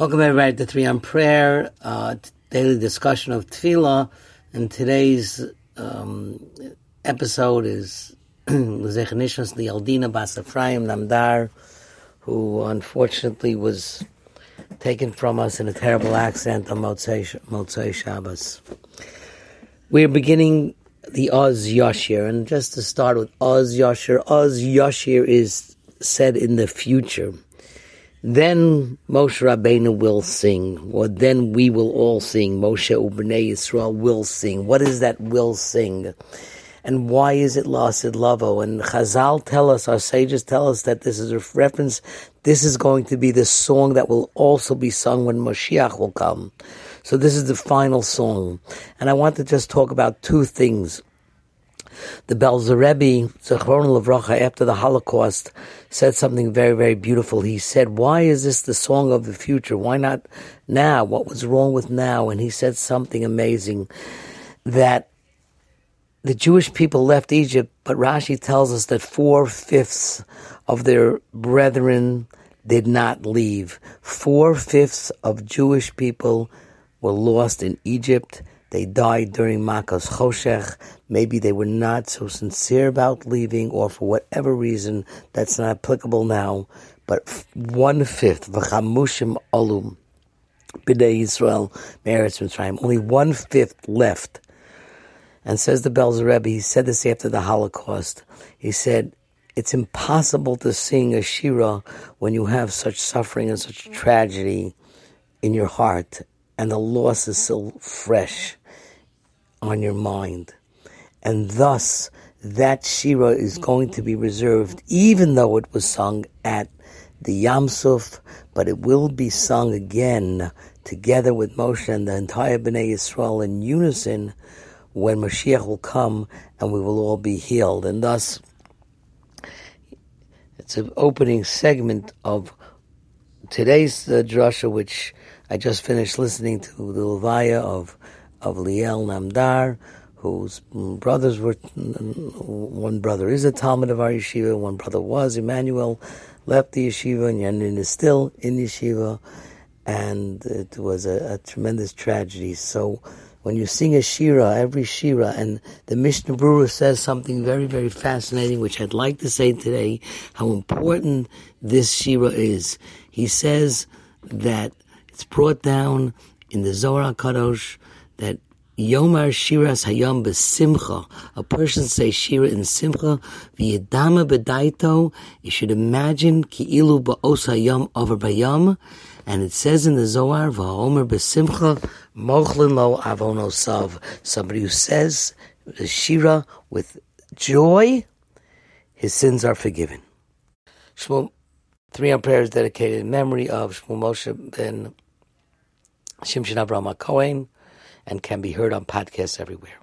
Welcome everybody to Three on Prayer, uh, daily discussion of Tefillah, and today's um, episode is L'Zechanishmas the Aldina Bas Ephraim Namdar, who unfortunately was taken from us in a terrible accident on Motzei, Motzei Shabbos. We're beginning the Oz Yashir, and just to start with Oz Yashir, Oz Yashir is said in the future. Then Moshe Rabbeinu will sing, or then we will all sing. Moshe Ubnei Yisrael will sing. What is that will sing? And why is it Lasid Lavo? And Chazal tell us, our sages tell us that this is a reference, this is going to be the song that will also be sung when Moshiach will come. So this is the final song. And I want to just talk about two things. The Belzer Rebbe, Zichrono Livracha, after the Holocaust, said something very, very beautiful. He said, Why is this the song of the future? Why not now? What was wrong with now? And he said something amazing that the Jewish people left Egypt, but Rashi tells us that four fifths of their brethren did not leave. Four fifths of Jewish people were lost in Egypt they died during Makas Choshech. Maybe they were not so sincere about leaving, or for whatever reason, that's not applicable now. But one fifth, v'chamushim olum, b'nei Yisrael, Meretz Mitzrayim, only one fifth left. And says the Belzer Rebbe, he said this after the Holocaust. He said, it's impossible to sing a shira when you have such suffering and such tragedy in your heart, and the loss is still fresh on your mind. And thus, that Shira is going to be reserved, even though it was sung at the Yamsuf, but it will be sung again together with Moshe and the entire Bnei Yisrael in unison when Mashiach will come and we will all be healed. And thus, it's an opening segment of today's uh, drasha, which I just finished listening to the Levaya of of Liel Namdar, whose brothers were, one brother is a talmid of our yeshiva, one brother was, Emmanuel, left the yeshiva, and Yanin is still in yeshiva, and it was a, a tremendous tragedy. So, when you sing a shira, every shira, and the Mishnah Berurah says something very, very fascinating, which I'd like to say today, how important this shira is. He says that it's brought down in the Zohar Kadosh that Yomar Shiras Hayam Besimcha. A person says Shira in Simcha. V'yedama bedaito. You should imagine Ki'ilu ba'os Hayam over Bayam. And it says in the Zohar, V'homer Besimcha Mochlin lo avonosav. Somebody who says the Shira with joy, his sins are forgiven. Shmuel, three on prayers dedicated in memory of Shmuel Moshe ben Shimshon Abraham Cohen and can be heard on podcasts everywhere.